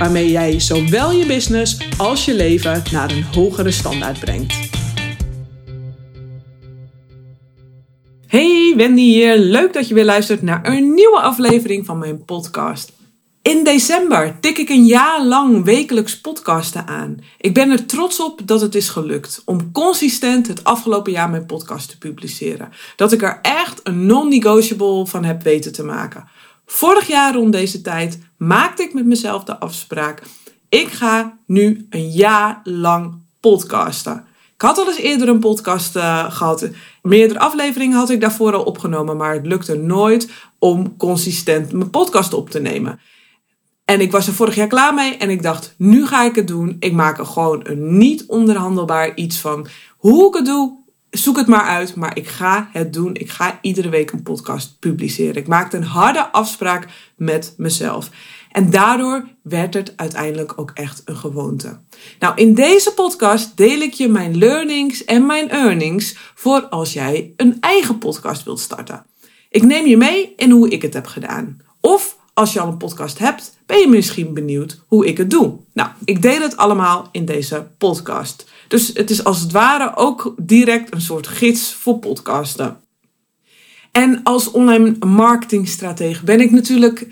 waarmee jij zowel je business als je leven naar een hogere standaard brengt. Hey, Wendy hier. Leuk dat je weer luistert naar een nieuwe aflevering van mijn podcast. In december tik ik een jaar lang wekelijks podcasten aan. Ik ben er trots op dat het is gelukt om consistent het afgelopen jaar mijn podcast te publiceren. Dat ik er echt een non-negotiable van heb weten te maken. Vorig jaar rond deze tijd maakte ik met mezelf de afspraak. Ik ga nu een jaar lang podcasten. Ik had al eens eerder een podcast uh, gehad. Meerdere afleveringen had ik daarvoor al opgenomen, maar het lukte nooit om consistent mijn podcast op te nemen. En ik was er vorig jaar klaar mee en ik dacht, nu ga ik het doen. Ik maak er gewoon een niet onderhandelbaar iets van. Hoe ik het doe, zoek het maar uit, maar ik ga het doen. Ik ga iedere week een podcast publiceren. Ik maakte een harde afspraak met mezelf. En daardoor werd het uiteindelijk ook echt een gewoonte. Nou, in deze podcast deel ik je mijn learnings en mijn earnings voor als jij een eigen podcast wilt starten. Ik neem je mee in hoe ik het heb gedaan. Of als je al een podcast hebt, ben je misschien benieuwd hoe ik het doe. Nou, ik deel het allemaal in deze podcast. Dus het is als het ware ook direct een soort gids voor podcasten. En als online marketingstratege ben ik natuurlijk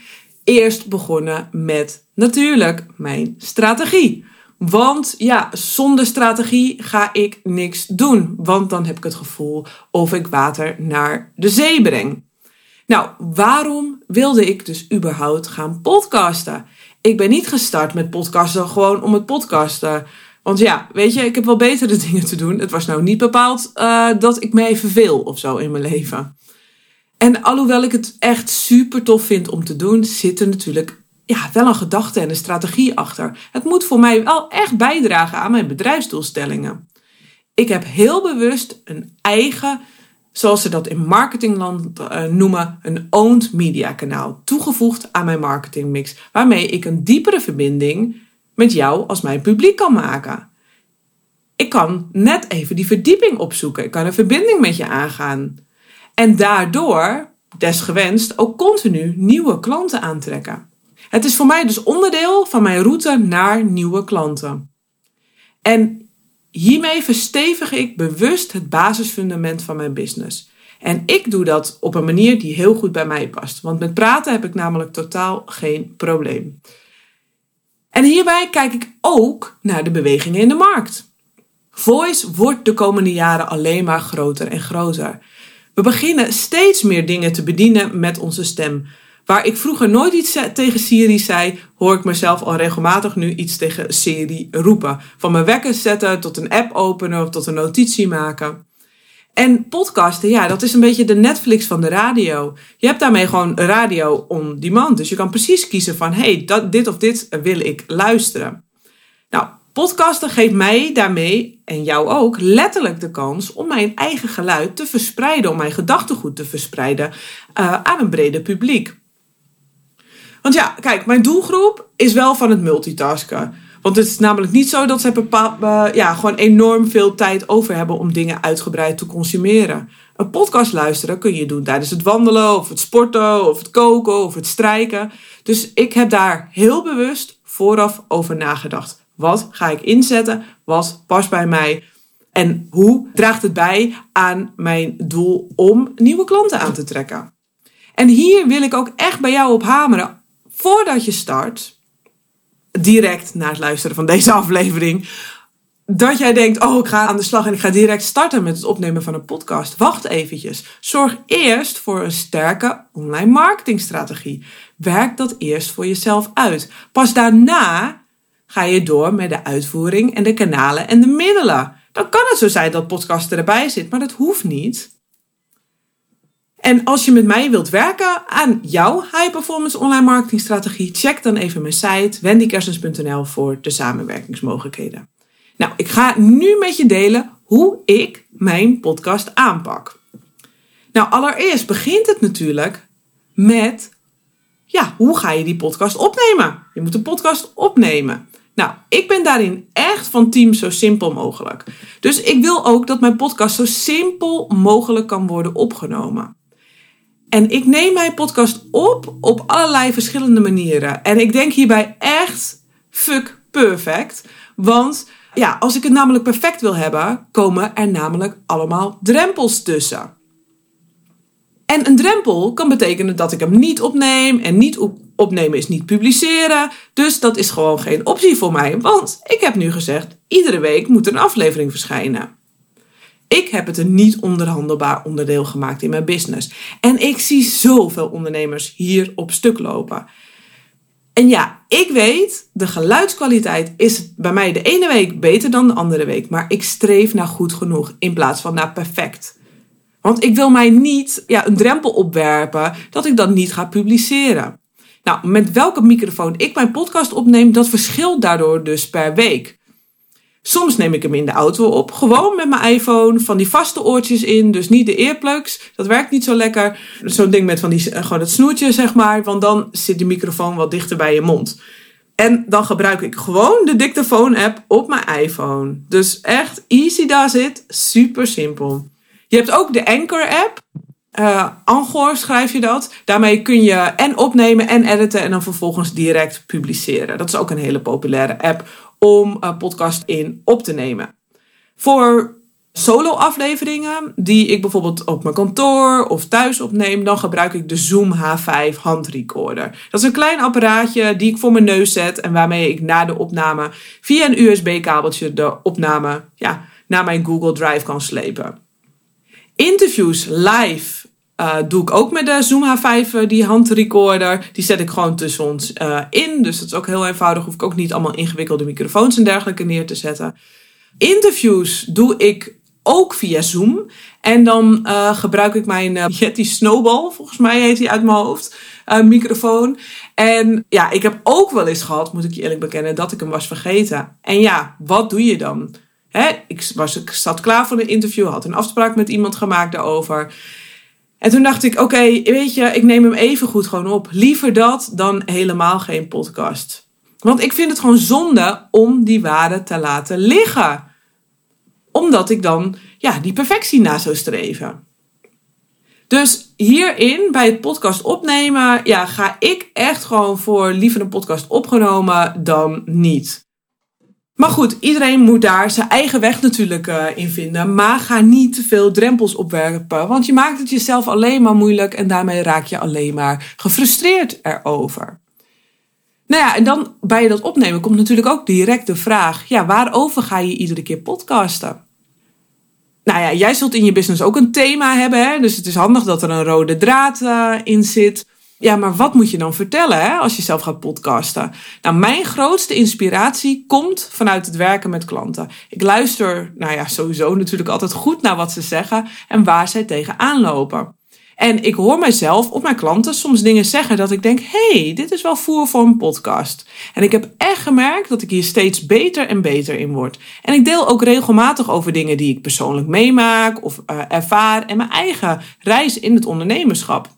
eerst begonnen met natuurlijk mijn strategie. Want ja, zonder strategie ga ik niks doen. Want dan heb ik het gevoel of ik water naar de zee breng. Nou, waarom wilde ik dus überhaupt gaan podcasten? Ik ben niet gestart met podcasten gewoon om het podcasten. Want ja, weet je, ik heb wel betere dingen te doen. Het was nou niet bepaald uh, dat ik me verveel of zo in mijn leven. En alhoewel ik het echt super tof vind om te doen, zit er natuurlijk ja, wel een gedachte en een strategie achter. Het moet voor mij wel echt bijdragen aan mijn bedrijfsdoelstellingen. Ik heb heel bewust een eigen, zoals ze dat in marketingland uh, noemen, een owned media kanaal toegevoegd aan mijn marketingmix, waarmee ik een diepere verbinding met jou als mijn publiek kan maken. Ik kan net even die verdieping opzoeken. Ik kan een verbinding met je aangaan. En daardoor, desgewenst, ook continu nieuwe klanten aantrekken. Het is voor mij dus onderdeel van mijn route naar nieuwe klanten. En hiermee verstevig ik bewust het basisfundament van mijn business. En ik doe dat op een manier die heel goed bij mij past. Want met praten heb ik namelijk totaal geen probleem. En hierbij kijk ik ook naar de bewegingen in de markt. Voice wordt de komende jaren alleen maar groter en groter. We beginnen steeds meer dingen te bedienen met onze stem. Waar ik vroeger nooit iets tegen Siri zei, hoor ik mezelf al regelmatig nu iets tegen Siri roepen. Van mijn wekker zetten tot een app openen of tot een notitie maken. En podcasten, ja, dat is een beetje de Netflix van de radio. Je hebt daarmee gewoon radio on demand. Dus je kan precies kiezen van, hey, dat, dit of dit wil ik luisteren. Nou, podcasten geeft mij daarmee, en jou ook, letterlijk de kans om mijn eigen geluid te verspreiden. Om mijn gedachtegoed te verspreiden uh, aan een breder publiek. Want ja, kijk, mijn doelgroep is wel van het multitasken. Want het is namelijk niet zo dat ze bepaald, uh, ja, gewoon enorm veel tijd over hebben om dingen uitgebreid te consumeren. Een podcast luisteren kun je doen tijdens het wandelen, of het sporten, of het koken, of het strijken. Dus ik heb daar heel bewust vooraf over nagedacht. Wat ga ik inzetten? Wat past bij mij? En hoe draagt het bij aan mijn doel om nieuwe klanten aan te trekken? En hier wil ik ook echt bij jou op hameren. Voordat je start, direct na het luisteren van deze aflevering. Dat jij denkt, oh, ik ga aan de slag en ik ga direct starten met het opnemen van een podcast. Wacht eventjes. Zorg eerst voor een sterke online marketingstrategie. Werk dat eerst voor jezelf uit. Pas daarna ga je door met de uitvoering en de kanalen en de middelen. Dan kan het zo zijn dat podcast erbij zit, maar dat hoeft niet. En als je met mij wilt werken aan jouw high performance online marketing strategie, check dan even mijn site wendykersens.nl voor de samenwerkingsmogelijkheden. Nou, ik ga nu met je delen hoe ik mijn podcast aanpak. Nou, allereerst begint het natuurlijk met, ja, hoe ga je die podcast opnemen? Je moet een podcast opnemen. Nou, ik ben daarin echt van team zo simpel mogelijk. Dus ik wil ook dat mijn podcast zo simpel mogelijk kan worden opgenomen. En ik neem mijn podcast op op allerlei verschillende manieren. En ik denk hierbij echt fuck perfect. Want ja, als ik het namelijk perfect wil hebben, komen er namelijk allemaal drempels tussen. En een drempel kan betekenen dat ik hem niet opneem. En niet opnemen is niet publiceren. Dus dat is gewoon geen optie voor mij. Want ik heb nu gezegd, iedere week moet een aflevering verschijnen. Ik heb het een niet onderhandelbaar onderdeel gemaakt in mijn business. En ik zie zoveel ondernemers hier op stuk lopen. En ja, ik weet, de geluidskwaliteit is bij mij de ene week beter dan de andere week. Maar ik streef naar goed genoeg in plaats van naar perfect. Want ik wil mij niet ja, een drempel opwerpen dat ik dat niet ga publiceren. Nou, met welke microfoon ik mijn podcast opneem, dat verschilt daardoor dus per week. Soms neem ik hem in de auto op, gewoon met mijn iPhone, van die vaste oortjes in, dus niet de earplugs. Dat werkt niet zo lekker. Zo'n ding met van die, eh, gewoon het snoertje, zeg maar, want dan zit de microfoon wat dichter bij je mond. En dan gebruik ik gewoon de dictafoon-app op mijn iPhone. Dus echt easy does it, super simpel. Je hebt ook de Anchor-app. Uh, Angor schrijf je dat. Daarmee kun je en opnemen en editen en dan vervolgens direct publiceren. Dat is ook een hele populaire app om een podcast in op te nemen. Voor solo-afleveringen die ik bijvoorbeeld op mijn kantoor of thuis opneem, dan gebruik ik de Zoom H5 handrecorder. Dat is een klein apparaatje die ik voor mijn neus zet en waarmee ik na de opname via een USB-kabeltje de opname ja, naar mijn Google Drive kan slepen. Interviews live uh, doe ik ook met de Zoom H5, uh, die handrecorder. Die zet ik gewoon tussen ons uh, in. Dus dat is ook heel eenvoudig. Hoef ik ook niet allemaal ingewikkelde microfoons en dergelijke neer te zetten. Interviews doe ik ook via Zoom. En dan gebruik ik mijn Yeti Snowball, volgens mij heet die uit mijn hoofd, microfoon. En ja, ik heb ook wel eens gehad, moet ik je eerlijk bekennen, dat ik hem was vergeten. En ja, wat doe je dan? Hè, ik, was, ik zat klaar voor een interview, had een afspraak met iemand gemaakt daarover. En toen dacht ik, oké, weet je, ik neem hem even goed gewoon op. Liever dat dan helemaal geen podcast. Want ik vind het gewoon zonde om die waarde te laten liggen. Omdat ik dan ja, die perfectie na zou streven. Dus hierin, bij het podcast opnemen, ja, ga ik echt gewoon voor liever een podcast opgenomen dan niet. Maar goed, iedereen moet daar zijn eigen weg natuurlijk uh, in vinden. Maar ga niet te veel drempels opwerpen. Want je maakt het jezelf alleen maar moeilijk. En daarmee raak je alleen maar gefrustreerd erover. Nou ja, en dan bij dat opnemen komt natuurlijk ook direct de vraag: ja, waarover ga je iedere keer podcasten? Nou ja, jij zult in je business ook een thema hebben. Hè? Dus het is handig dat er een rode draad uh, in zit. Ja, maar wat moet je dan vertellen hè, als je zelf gaat podcasten? Nou, mijn grootste inspiratie komt vanuit het werken met klanten. Ik luister, nou ja, sowieso natuurlijk altijd goed naar wat ze zeggen en waar zij tegenaan lopen. En ik hoor mijzelf op mijn klanten soms dingen zeggen dat ik denk: hey, dit is wel voer voor een podcast. En ik heb echt gemerkt dat ik hier steeds beter en beter in word. En ik deel ook regelmatig over dingen die ik persoonlijk meemaak of uh, ervaar en mijn eigen reis in het ondernemerschap.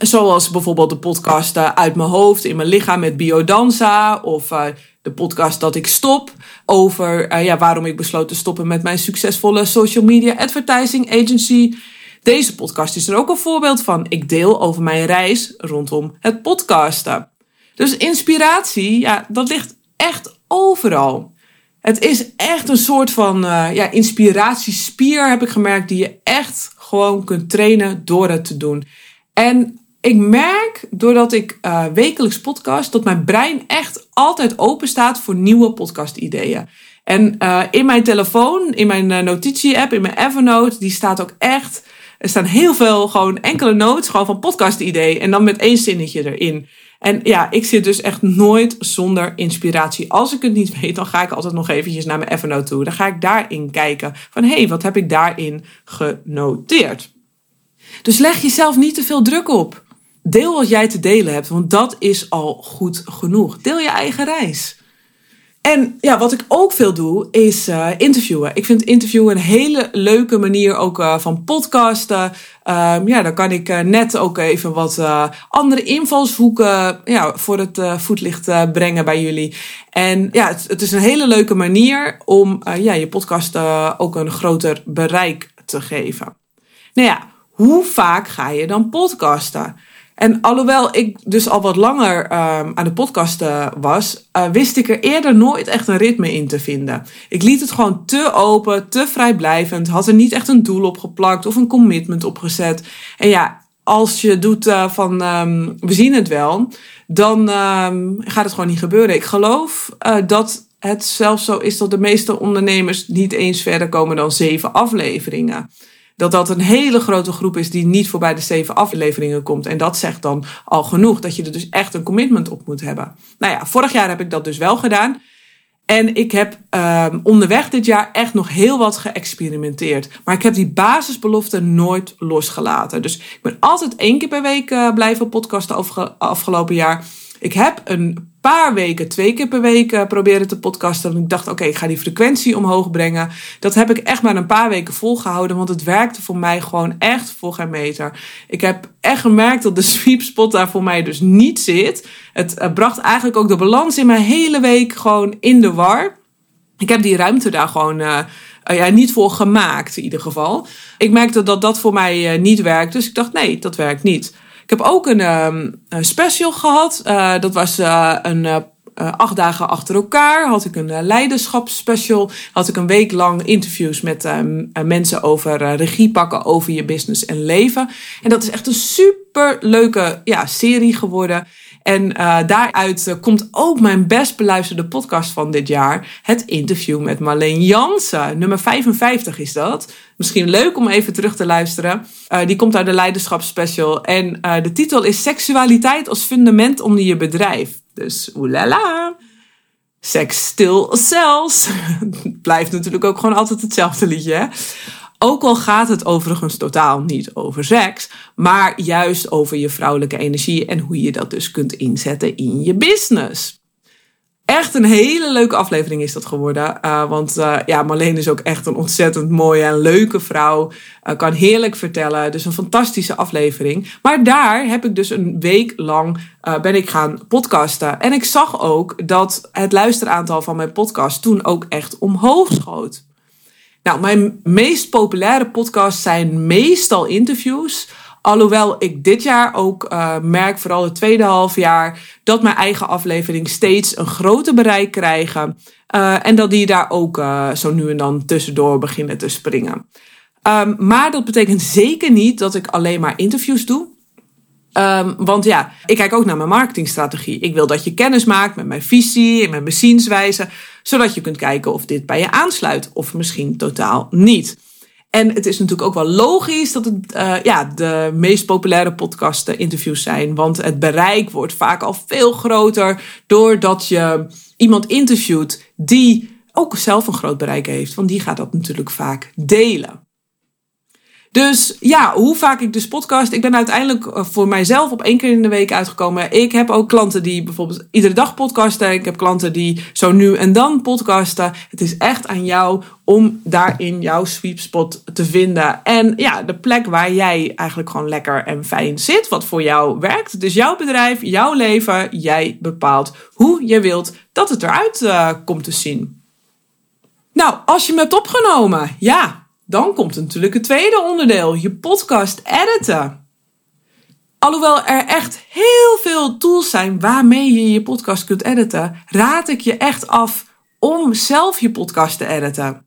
Zoals bijvoorbeeld de podcast uit mijn hoofd, in mijn lichaam met Biodanza. Of uh, de podcast dat ik stop. Over uh, ja, waarom ik besloot te stoppen met mijn succesvolle social media advertising agency. Deze podcast is er ook een voorbeeld van. Ik deel over mijn reis rondom het podcasten. Dus inspiratie, ja, dat ligt echt overal. Het is echt een soort van ja, inspiratiespier, heb ik gemerkt, die je echt gewoon kunt trainen door het te doen. En ik merk, doordat ik uh, wekelijks podcast, dat mijn brein echt altijd open staat voor nieuwe podcast-ideeën. En uh, in mijn telefoon, in mijn uh, notitie-app, in mijn Evernote, die staat ook echt. Er staan heel veel gewoon enkele notes gewoon van podcast-ideeën. En dan met één zinnetje erin. En ja, ik zit dus echt nooit zonder inspiratie. Als ik het niet weet, dan ga ik altijd nog eventjes naar mijn Evernote toe. Dan ga ik daarin kijken van hé, hey, wat heb ik daarin genoteerd? Dus leg jezelf niet te veel druk op. Deel wat jij te delen hebt, want dat is al goed genoeg. Deel je eigen reis. En ja, wat ik ook veel doe, is uh, interviewen. Ik vind interviewen een hele leuke manier ook uh, van podcasten. Um, ja, dan kan ik uh, net ook even wat andere invalshoeken ja, voor het voetlicht brengen bij jullie. En ja, het, het, is een hele leuke manier om ja, je podcast ook een groter bereik te geven. Nou ja, hoe vaak ga je dan podcasten? En alhoewel ik dus al wat langer um, aan de podcasten was, uh, wist ik er eerder nooit echt een ritme in te vinden. Ik liet het gewoon te open, te vrijblijvend, had er niet echt een doel op geplakt of een commitment op gezet. En ja, als je doet uh, van um, we zien het wel, dan um, gaat het gewoon niet gebeuren. Ik geloof dat het zelfs zo is dat de meeste ondernemers niet eens verder komen dan zeven afleveringen dat dat een hele grote groep is die niet voorbij de zeven afleveringen komt. En dat zegt dan al genoeg dat je er dus echt een commitment op moet hebben. Nou ja, vorig jaar heb ik dat dus wel gedaan. En ik heb um, onderweg dit jaar echt nog heel wat geëxperimenteerd. Maar ik heb die basisbelofte nooit losgelaten. Dus ik ben altijd één keer per week uh, blijven podcasten afgelopen jaar. Ik heb een paar weken, twee keer per week uh, proberen te podcasten. En ik dacht, oké, ik ga die frequentie omhoog brengen. Dat heb ik echt maar een paar weken volgehouden, want het werkte voor mij gewoon echt voor geen meter. Ik heb echt gemerkt dat de sweep spot daar voor mij dus niet zit. Het uh, bracht eigenlijk ook de balans in mijn hele week gewoon in de war. Ik heb die ruimte daar gewoon uh, ja, niet voor gemaakt, in ieder geval. Ik merkte dat dat voor mij niet werkt, dus ik dacht, nee, dat werkt niet. Ik heb ook een, een special gehad. Uh, dat was uh, een uh, acht dagen achter elkaar. Had ik een leiderschapsspecial. Had ik een week lang interviews met um, mensen over regie pakken over je business en leven. En dat is echt een super leuke ja, serie geworden. En uh, daaruit uh, komt ook mijn best beluisterde podcast van dit jaar. Het interview met Marleen Jansen. Nummer 55 is dat. Misschien leuk om even terug te luisteren. Uh, die komt uit de Leiderschapsspecial. En de titel is Seksualiteit als fundament onder je bedrijf. Dus oelala. Sex still sells. Blijft natuurlijk ook gewoon altijd hetzelfde liedje. Hè? Ook al gaat het overigens totaal niet over seks, maar juist over je vrouwelijke energie en hoe je dat dus kunt inzetten in je business. Echt een hele leuke aflevering is dat geworden. Uh, want uh, ja, Marleen is ook echt een ontzettend mooie en leuke vrouw. Uh, kan heerlijk vertellen. Dus een fantastische aflevering. Maar daar heb ik dus een week lang ben ik gaan podcasten. En ik zag ook dat het luisteraantal van mijn podcast toen ook echt omhoog schoot. Nou, mijn meest populaire podcasts zijn meestal interviews. Alhoewel ik dit jaar ook uh, merk, vooral het tweede half jaar, dat mijn eigen aflevering steeds een groter bereik krijgen. Uh, en dat die daar ook uh, zo nu en dan tussendoor beginnen te springen. Um, maar dat betekent zeker niet dat ik alleen maar interviews doe. Um, want ja, ik kijk ook naar mijn marketingstrategie. Ik wil dat je kennis maakt met mijn visie en met mijn zienswijze, zodat je kunt kijken of dit bij je aansluit of misschien totaal niet. En het is natuurlijk ook wel logisch dat het uh, ja, de meest populaire podcasten interviews zijn. Want het bereik wordt vaak al veel groter doordat je iemand interviewt die ook zelf een groot bereik heeft. Want die gaat dat natuurlijk vaak delen. Dus ja, hoe vaak ik dus podcast. Ik ben uiteindelijk eh, voor mijzelf op één keer in de week uitgekomen. Ik heb ook klanten die bijvoorbeeld iedere dag podcasten. Ik heb klanten die zo nu en dan podcasten. Het is echt aan jou om daarin jouw sweet spot te vinden. En ja, de plek waar jij eigenlijk gewoon lekker en fijn zit. Wat voor jou werkt. Is jouw bedrijf, jouw leven. Jij bepaalt hoe je wilt dat het eruit uh, komt te zien. Nou, als je me hebt opgenomen, ja, dan komt natuurlijk het tweede onderdeel, je podcast editen. Alhoewel er echt heel veel tools zijn waarmee je je podcast kunt editen, raad ik je echt af om zelf je podcast te editen.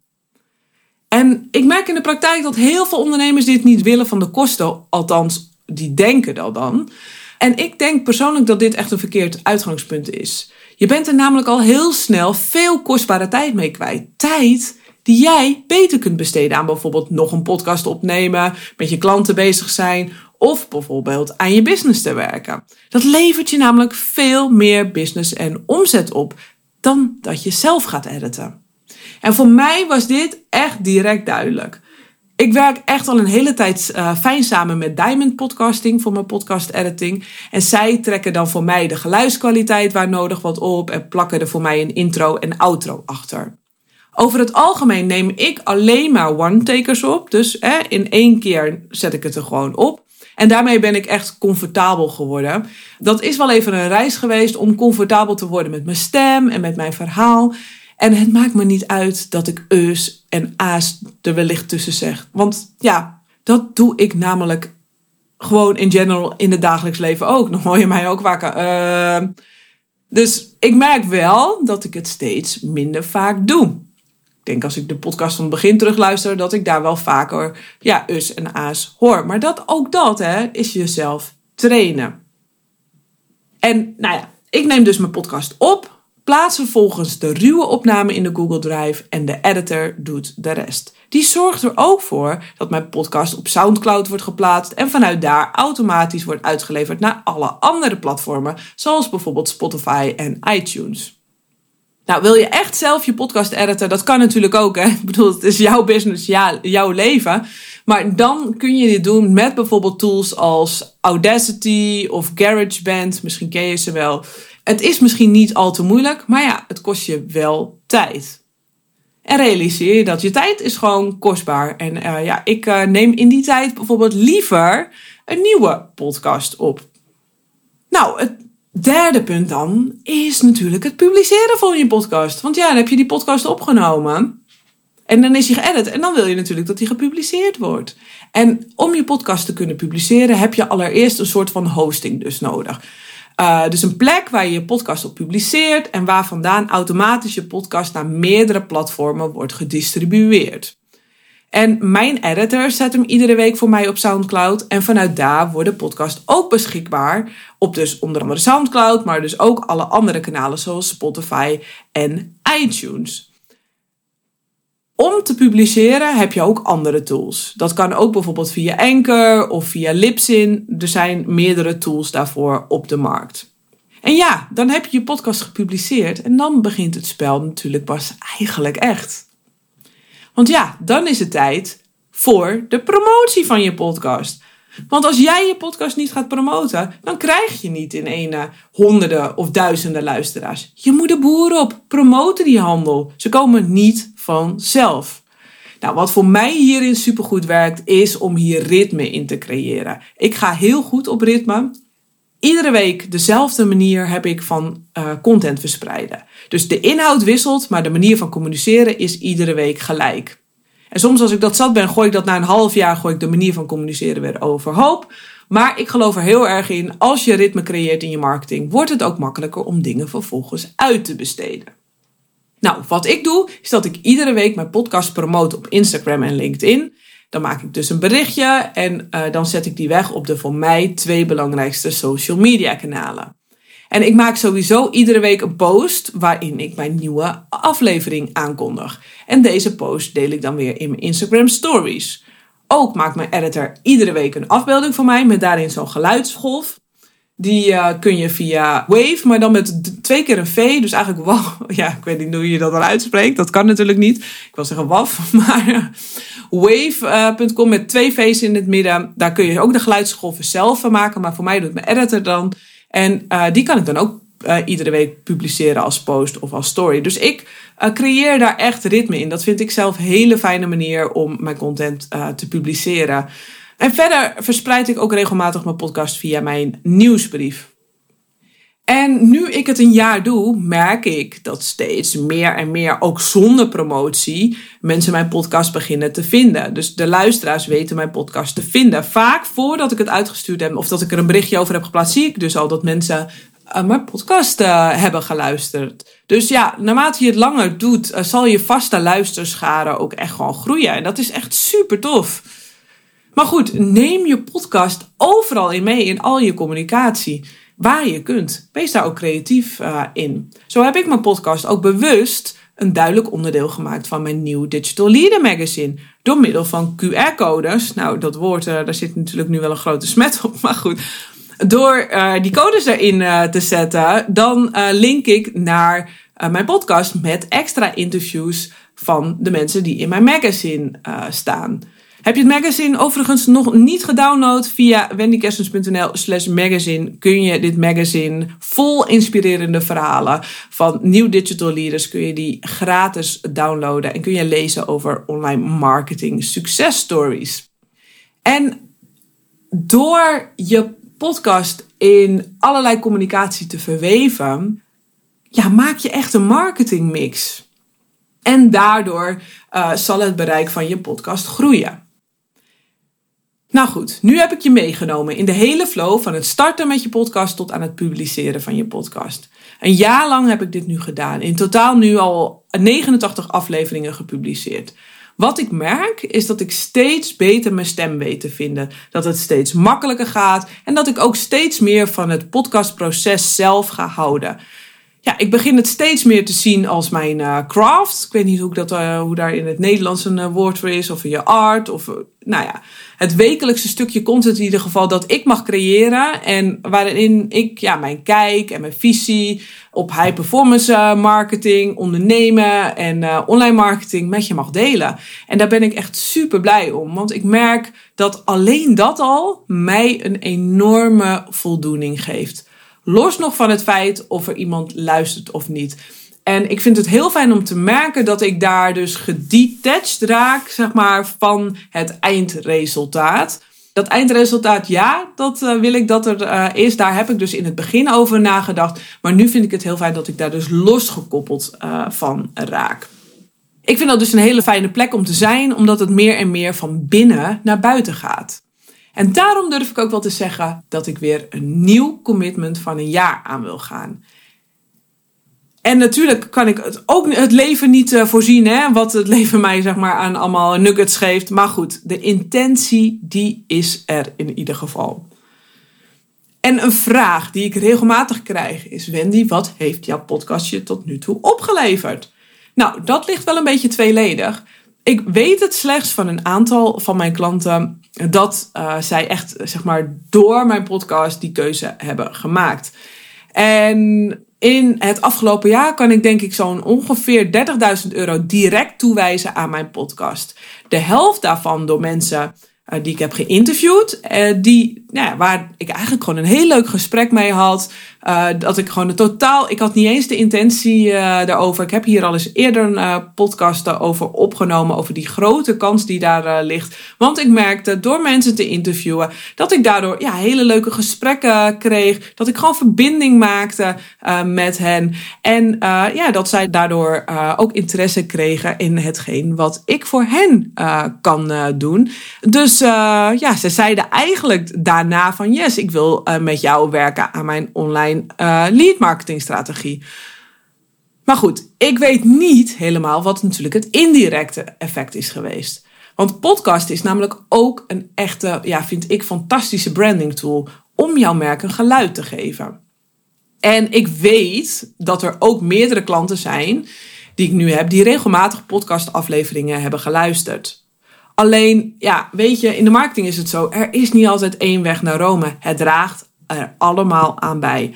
En ik merk in de praktijk dat heel veel ondernemers dit niet willen van de kosten, althans, die denken dat dan. En ik denk persoonlijk dat dit echt een verkeerd uitgangspunt is. Je bent er namelijk al heel snel veel kostbare tijd mee kwijt. Tijd die jij beter kunt besteden aan bijvoorbeeld nog een podcast opnemen, met je klanten bezig zijn of bijvoorbeeld aan je business te werken. Dat levert je namelijk veel meer business en omzet op dan dat je zelf gaat editen. En voor mij was dit echt direct duidelijk. Ik werk echt al een hele tijd uh, fijn samen met Diamond Podcasting voor mijn podcast editing. En zij trekken dan voor mij de geluidskwaliteit waar nodig wat op en plakken er voor mij een intro en outro achter. Over het algemeen neem ik alleen maar one-takers op. Dus hè, in één keer zet ik het er gewoon op. En daarmee ben ik echt comfortabel geworden. Dat is wel even een reis geweest om comfortabel te worden met mijn stem en met mijn verhaal. En het maakt me niet uit dat ik eus en a's er wellicht tussen zeg. Want ja, dat doe ik namelijk gewoon in general in het dagelijks leven ook. Dan hoor je mij ook wakker. Uh, dus ik merk wel dat ik het steeds minder vaak doe. Denk als ik de podcast van het begin terugluister, dat ik daar wel vaker ja, us en a's hoor. Maar dat, ook dat hè, is jezelf trainen. En nou ja, ik neem dus mijn podcast op Plaats vervolgens de ruwe opname in de Google Drive en de editor doet de rest. Die zorgt er ook voor dat mijn podcast op SoundCloud wordt geplaatst en vanuit daar automatisch wordt uitgeleverd naar alle andere platformen, zoals bijvoorbeeld Spotify en iTunes. Nou, wil je echt zelf je podcast editen? Dat kan natuurlijk ook. Hè? Ik bedoel, het is jouw business, ja, jouw leven. Maar dan kun je dit doen met bijvoorbeeld tools als Audacity of GarageBand. Misschien ken je ze wel. Het is misschien niet al te moeilijk, maar ja, het kost je wel tijd. En realiseer je dat je tijd is gewoon kostbaar. En uh, ja, ik uh, neem in die tijd bijvoorbeeld liever een nieuwe podcast op. Nou, het derde punt dan is natuurlijk het publiceren van je podcast. Want ja, dan heb je die podcast opgenomen. En dan is hij geëdit. En dan wil je natuurlijk dat die gepubliceerd wordt. En om je podcast te kunnen publiceren heb je allereerst een soort van hosting dus nodig. Uh, dus een plek waar je je podcast op publiceert en waar vandaan automatisch je podcast naar meerdere platformen wordt gedistribueerd. En mijn editor zet hem iedere week voor mij op SoundCloud. En vanuit daar wordt de podcast ook beschikbaar. Op dus onder andere SoundCloud, maar dus ook alle andere kanalen zoals Spotify en iTunes. Om te publiceren heb je ook andere tools. Dat kan ook bijvoorbeeld via Anchor of via Libsyn. Er zijn meerdere tools daarvoor op de markt. En ja, dan heb je je podcast gepubliceerd en dan begint het spel natuurlijk pas eigenlijk echt. Want ja, dan is het tijd voor de promotie van je podcast. Want als jij je podcast niet gaat promoten, dan krijg je niet in ene honderden of duizenden luisteraars. Je moet de boeren op. Promoten die handel. Ze komen niet vanzelf. Nou, wat voor mij hierin supergoed werkt, is om hier ritme in te creëren. Ik ga heel goed op ritme. Iedere week dezelfde manier heb ik van uh, content verspreiden. Dus de inhoud wisselt, maar de manier van communiceren is iedere week gelijk. En soms als ik dat zat ben, gooi ik dat na een half jaar, gooi ik de manier van communiceren weer overhoop. Maar ik geloof er heel erg in, als je ritme creëert in je marketing, wordt het ook makkelijker om dingen vervolgens uit te besteden. Nou, wat ik doe, is dat ik iedere week mijn podcast promote op Instagram en LinkedIn. Dan maak ik dus een berichtje en uh, dan zet ik die weg op de voor mij twee belangrijkste social media kanalen. En ik maak sowieso iedere week een post waarin ik mijn nieuwe aflevering aankondig. En deze post deel ik dan weer in mijn Instagram stories. Ook maakt mijn editor iedere week een afbeelding van mij met daarin zo'n geluidsgolf. Die uh, kun je via Wave, maar dan met twee keer een V. Dus eigenlijk wow. Ja, ik weet niet hoe je dat dan uitspreekt. Dat kan natuurlijk niet. Ik wil zeggen WAF. Maar wave.com met twee V's in het midden. Daar kun je ook de geluidsgolven zelf van maken. Maar voor mij doet mijn editor dan. En die kan ik dan ook iedere week publiceren als post of als story. Dus ik creëer daar echt ritme in. Dat vind ik zelf een hele fijne manier om mijn content te publiceren. En verder verspreid ik ook regelmatig mijn podcast via mijn nieuwsbrief. En nu ik het een jaar doe, merk ik dat steeds meer en meer, ook zonder promotie, mensen mijn podcast beginnen te vinden. Dus de luisteraars weten mijn podcast te vinden. Vaak voordat ik het uitgestuurd heb of dat ik er een berichtje over heb geplaatst, zie ik dus al dat mensen uh, mijn podcast uh, hebben geluisterd. Dus ja, naarmate je het langer doet, uh, zal je vaste luisterscharen ook echt gewoon groeien. En dat is echt super tof. Maar goed, neem je podcast overal in mee in al je communicatie. Waar je kunt. Wees daar ook creatief uh, in. Zo heb ik mijn podcast ook bewust een duidelijk onderdeel gemaakt van mijn nieuw Digital Leader magazine. Door middel van QR-codes. Nou, dat woord, uh, daar zit natuurlijk nu wel een grote smet op. Maar goed, door uh, die codes erin te zetten, dan link ik naar mijn podcast met extra interviews van de mensen die in mijn magazine staan. Heb je het magazine overigens nog niet gedownload? Via wendykersens.nl slash magazine kun je dit magazine vol inspirerende verhalen van nieuw digital leaders kun je die gratis downloaden en kun je lezen over online marketing success stories. En door je podcast in allerlei communicatie te verweven, ja, maak je echt een marketingmix. En daardoor uh, zal het bereik van je podcast groeien. Nou goed, nu heb ik je meegenomen in de hele flow van het starten met je podcast tot aan het publiceren van je podcast. Een jaar lang heb ik dit nu gedaan. In totaal nu al 89 afleveringen gepubliceerd. Wat ik merk is dat ik steeds beter mijn stem weet te vinden. Dat het steeds makkelijker gaat en dat ik ook steeds meer van het podcastproces zelf ga houden ja, ik begin het steeds meer te zien als mijn uh, craft. Ik weet niet hoe, ik dat, uh, hoe daar in het Nederlands een uh, woord voor is, of in je art. Of, nou ja, het wekelijkse stukje content in ieder geval dat ik mag creëren. En waarin ik ja, mijn kijk en mijn visie op high performance marketing, ondernemen en online marketing met je mag delen. En daar ben ik echt super blij om. Want ik merk dat alleen dat al mij een enorme voldoening geeft. Los nog van het feit of er iemand luistert of niet. En ik vind het heel fijn om te merken dat ik daar dus gedetached raak, zeg maar, van het eindresultaat. Dat eindresultaat, ja, dat uh, wil ik dat er uh, is. Daar heb ik dus in het begin over nagedacht. Maar nu vind ik het heel fijn dat ik daar dus losgekoppeld uh, van raak. Ik vind dat dus een hele fijne plek om te zijn, omdat het meer en meer van binnen naar buiten gaat. En daarom durf ik ook wel te zeggen dat ik weer een nieuw commitment van een jaar aan wil gaan. En natuurlijk kan ik het ook het leven niet uh, voorzien, hè, wat het leven mij zeg maar aan allemaal nuggets geeft. Maar goed, de intentie die is er in ieder geval. En een vraag die ik regelmatig krijg is: Wendy, wat heeft jouw podcastje tot nu toe opgeleverd? Nou, dat ligt wel een beetje tweeledig. Ik weet het slechts van een aantal van mijn klanten dat uh, zij echt, zeg maar, door mijn podcast die keuze hebben gemaakt. En in het afgelopen jaar kan ik denk ik zo'n ongeveer 30.000 euro direct toewijzen aan mijn podcast. De helft daarvan door mensen uh, die ik heb geïnterviewd. Uh, die, nou ja, waar ik eigenlijk gewoon een heel leuk gesprek mee had. Uh, dat ik gewoon een totaal. Ik had niet eens de intentie daarover. Ik heb hier al eens eerder een podcast over opgenomen. Over die grote kans die daar ligt. Want ik merkte door mensen te interviewen. dat ik daardoor ja, hele leuke gesprekken kreeg. Dat ik gewoon verbinding maakte met hen. En ja, dat zij daardoor ook interesse kregen in hetgeen wat ik voor hen kan doen. Dus uh, ja, ze zeiden eigenlijk daarna van yes, ik wil uh, met jou werken aan mijn online uh, lead marketing strategie. Maar goed, ik weet niet helemaal wat natuurlijk het indirecte effect is geweest. Want podcast is namelijk ook een echte, ja, vind ik, fantastische branding tool om jouw merk een geluid te geven. En ik weet dat er ook meerdere klanten zijn die ik nu heb, die regelmatig podcastafleveringen hebben geluisterd. Alleen, ja, weet je, in de marketing is het zo. Er is niet altijd één weg naar Rome. Het draagt er allemaal aan bij.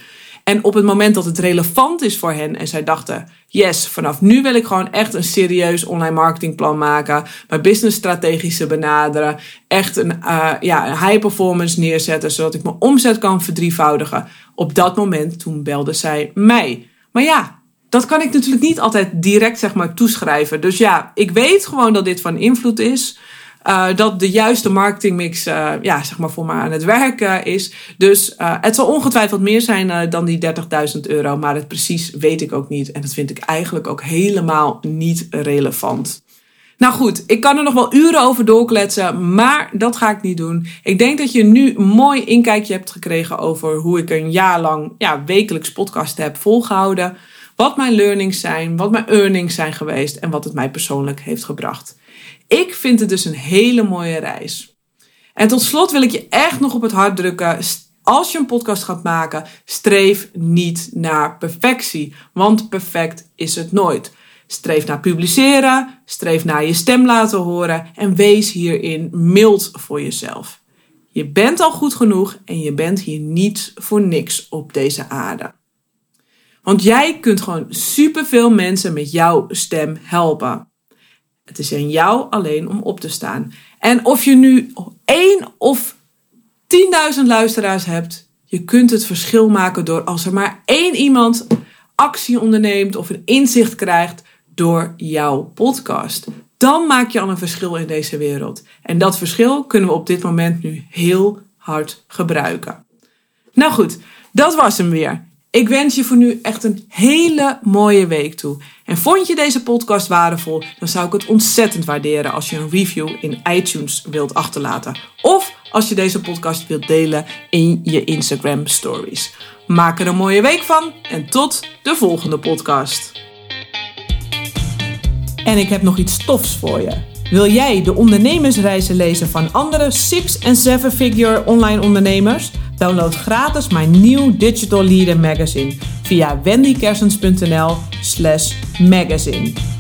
En op het moment dat het relevant is voor hen en zij dachten, yes, vanaf nu wil ik gewoon echt een serieus online marketingplan maken, mijn business strategische benaderen, echt een, uh, ja, een high performance neerzetten, zodat ik mijn omzet kan verdrievoudigen. Op dat moment, toen belde zij mij. Maar ja, dat kan ik natuurlijk niet altijd direct zeg maar toeschrijven. Dus ja, ik weet gewoon dat dit van invloed is. Uh, dat de juiste marketingmix uh, ja, zeg maar voor mij aan het werken is. Dus uh, het zal ongetwijfeld meer zijn dan die 30.000 euro. Maar het precies weet ik ook niet. En dat vind ik eigenlijk ook helemaal niet relevant. Nou goed, ik kan er nog wel uren over doorkletsen, maar dat ga ik niet doen. Ik denk dat je nu een mooi inkijkje hebt gekregen over hoe ik een jaar lang ja, wekelijks podcast heb volgehouden. Wat mijn learnings zijn, wat mijn earnings zijn geweest en wat het mij persoonlijk heeft gebracht. Ik vind het dus een hele mooie reis. En tot slot wil ik je echt nog op het hart drukken. Als je een podcast gaat maken, streef niet naar perfectie, want perfect is het nooit. Streef naar publiceren, streef naar je stem laten horen en wees hierin mild voor jezelf. Je bent al goed genoeg en je bent hier niet voor niks op deze aarde. Want jij kunt gewoon superveel mensen met jouw stem helpen. Het is aan jou alleen om op te staan. En of je nu één of 10.000 luisteraars hebt, je kunt het verschil maken door als er maar één iemand actie onderneemt of een inzicht krijgt door jouw podcast. Dan maak je al een verschil in deze wereld. En dat verschil kunnen we op dit moment nu heel hard gebruiken. Nou goed, dat was hem weer. Ik wens je voor nu echt een hele mooie week toe. En vond je deze podcast waardevol, dan zou ik het ontzettend waarderen als je een review in iTunes wilt achterlaten. Of als je deze podcast wilt delen in je Instagram stories. Maak er een mooie week van en tot de volgende podcast. En ik heb nog iets tofs voor je. Wil jij de ondernemersreizen lezen van andere 6- en 7-figure online ondernemers? Download gratis mijn nieuw Digital Leader Magazine via wendykersens.nl slash magazine.